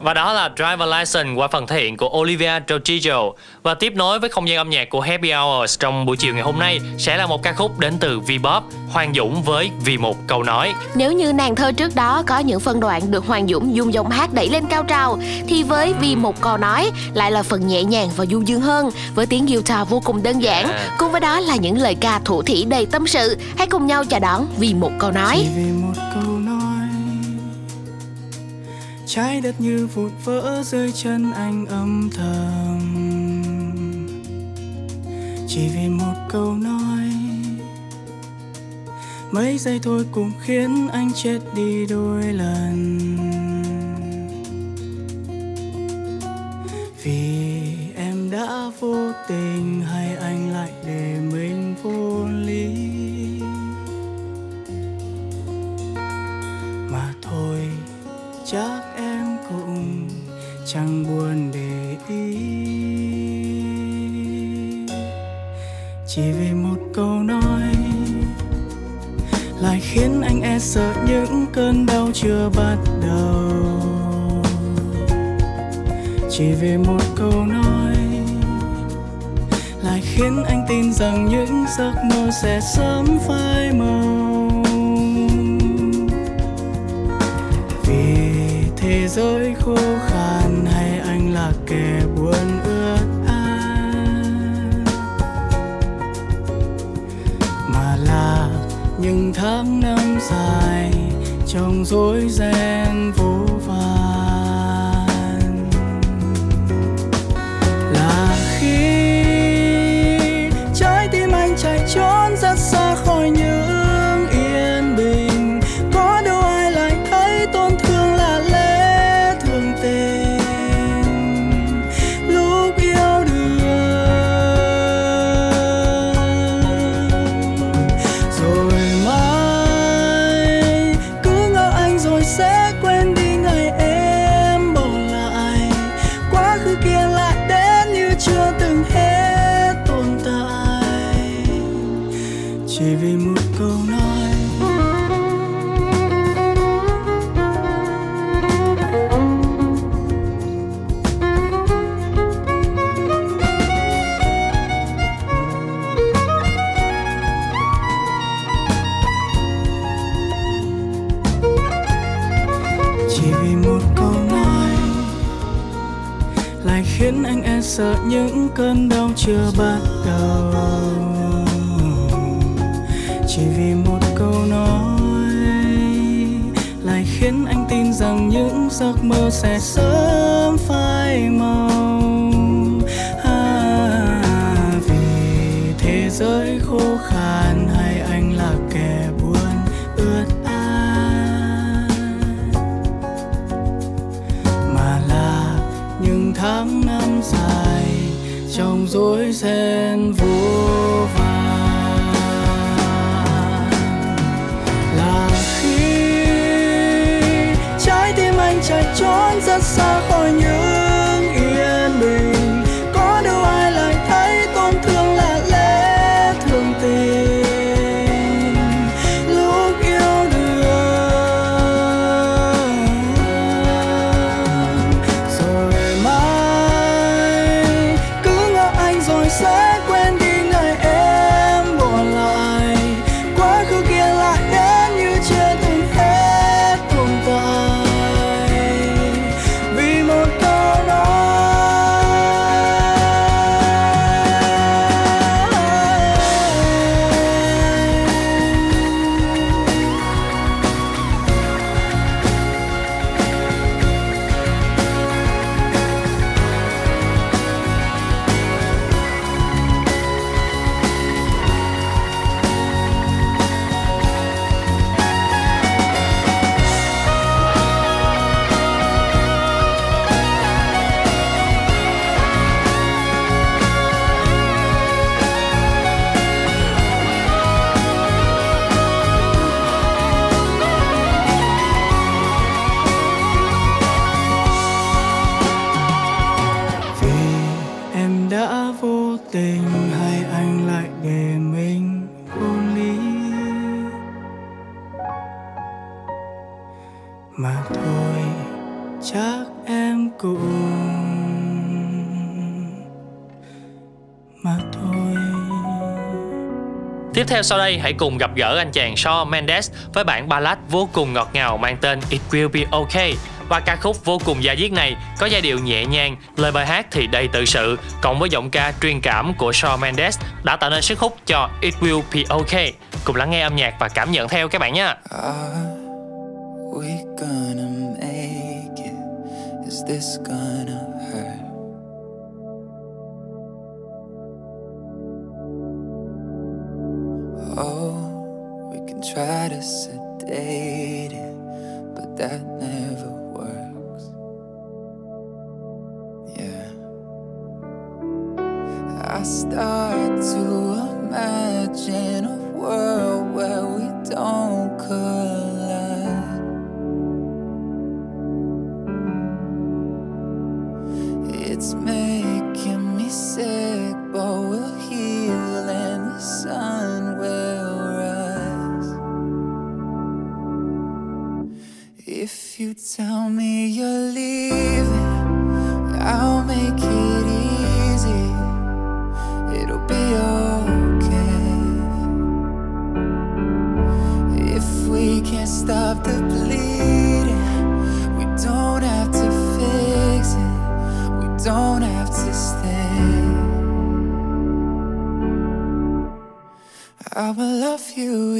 Và đó là Driver License qua phần thể hiện của Olivia Rodrigo. Và tiếp nối với không gian âm nhạc của Happy Hours trong buổi chiều ngày hôm nay sẽ là một ca khúc đến từ V-pop, Hoàng Dũng với Vì một câu nói. Nếu như nàng thơ trước đó có những phân đoạn được Hoàng Dũng dùng giọng hát đẩy lên cao trào, thì với Vì một câu nói lại là phần nhẹ nhàng và du dương hơn, với tiếng guitar vô cùng đơn giản, À. cùng với đó là những lời ca thủ thỉ đầy tâm sự. Hãy cùng nhau chào đón Vì một câu nói. chỉ vì một câu nói trái đất như vụt vỡ dưới chân anh âm thầm. Chỉ vì một câu nói, mấy giây thôi cũng khiến anh chết đi đôi lần. Vì em đã vô tình hay anh lại để mình vô lý? Mà thôi, chắc chẳng buồn để ý. Chỉ vì một câu nói lại khiến anh e sợ những cơn đau chưa bắt đầu. Chỉ vì một câu nói lại khiến anh tin rằng những giấc mơ sẽ sớm phai màu thế giới khô khan hay anh là kẻ buồn ướt át mà là những tháng năm dài trong rối ren vui cơn đau chưa bắt đầu. Chỉ vì một câu nói lại khiến anh tin rằng những giấc mơ sẽ sớm phai màu. À, vì thế giới khô khan hay anh là kẻ buồn ướt át. Mà là những tháng năm dài trong rối ren vô vàn. Tiếp theo sau đây hãy cùng gặp gỡ anh chàng Shawn Mendes với bản ballad vô cùng ngọt ngào mang tên It Will Be Okay. Và ca khúc vô cùng da diết này có giai điệu nhẹ nhàng, lời bài hát thì đầy tự sự, cộng với giọng ca truyền cảm của Shawn Mendes đã tạo nên sức hút cho It Will Be Okay. Cùng lắng nghe âm nhạc và cảm nhận theo các bạn nhé. Are we gonna make it? Is this gonna Oh, we can try to sedate it, but that never works. Yeah. I start to imagine a world where we don't collide. It's making tell me you're leaving, I'll make it easy. It'll be okay. If we can't stop the bleeding, we don't have to fix it. We don't have to stay. I will love you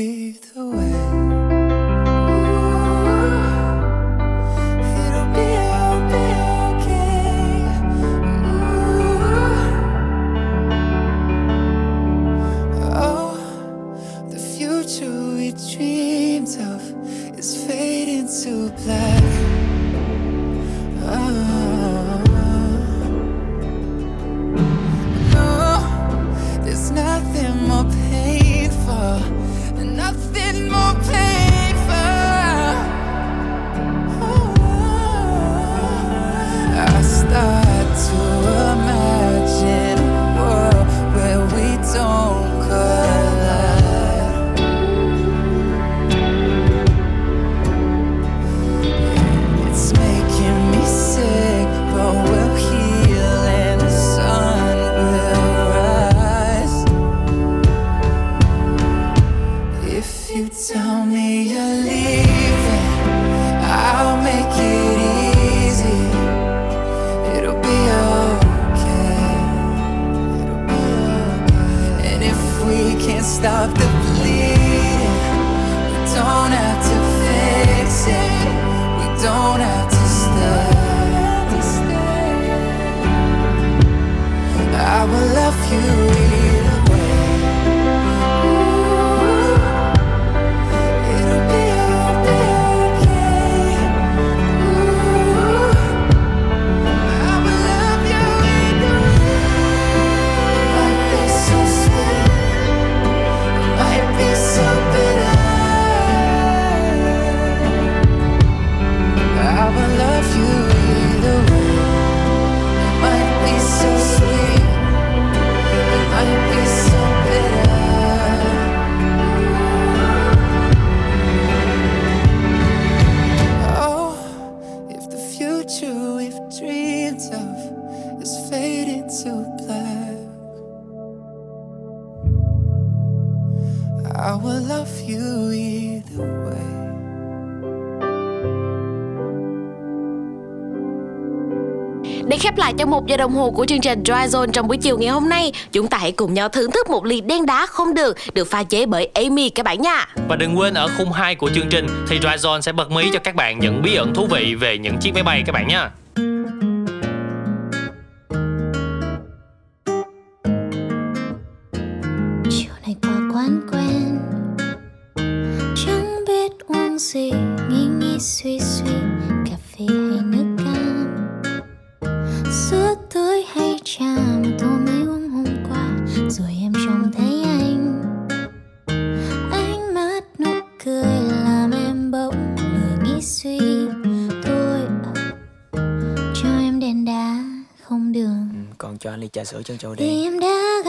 I will love you either way. Để khép lại trong một giờ đồng hồ của chương trình Dry Zone trong buổi chiều ngày hôm nay, chúng ta hãy cùng nhau thưởng thức một ly đen đá không đường được pha chế bởi Amy các bạn nha. Và đừng quên ở khung 2 của chương trình thì Dry Zone sẽ bật mí cho các bạn những bí ẩn thú vị về những chiếc máy bay các bạn nha. anh ly trà sữa cho châu đen em đã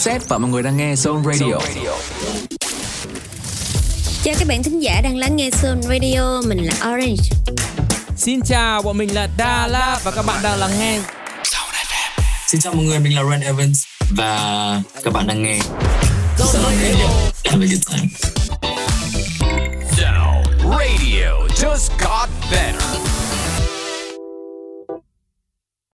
Set và mọi người đang nghe Zone Radio. Zone Radio. Chào các bạn thính giả đang lắng nghe Zone Radio, mình là Orange. Xin chào, bọn mình là Da và các bạn đang lắng nghe Xin chào mọi người, mình là Ren Evans và các bạn đang nghe Zone Radio. Have a good time.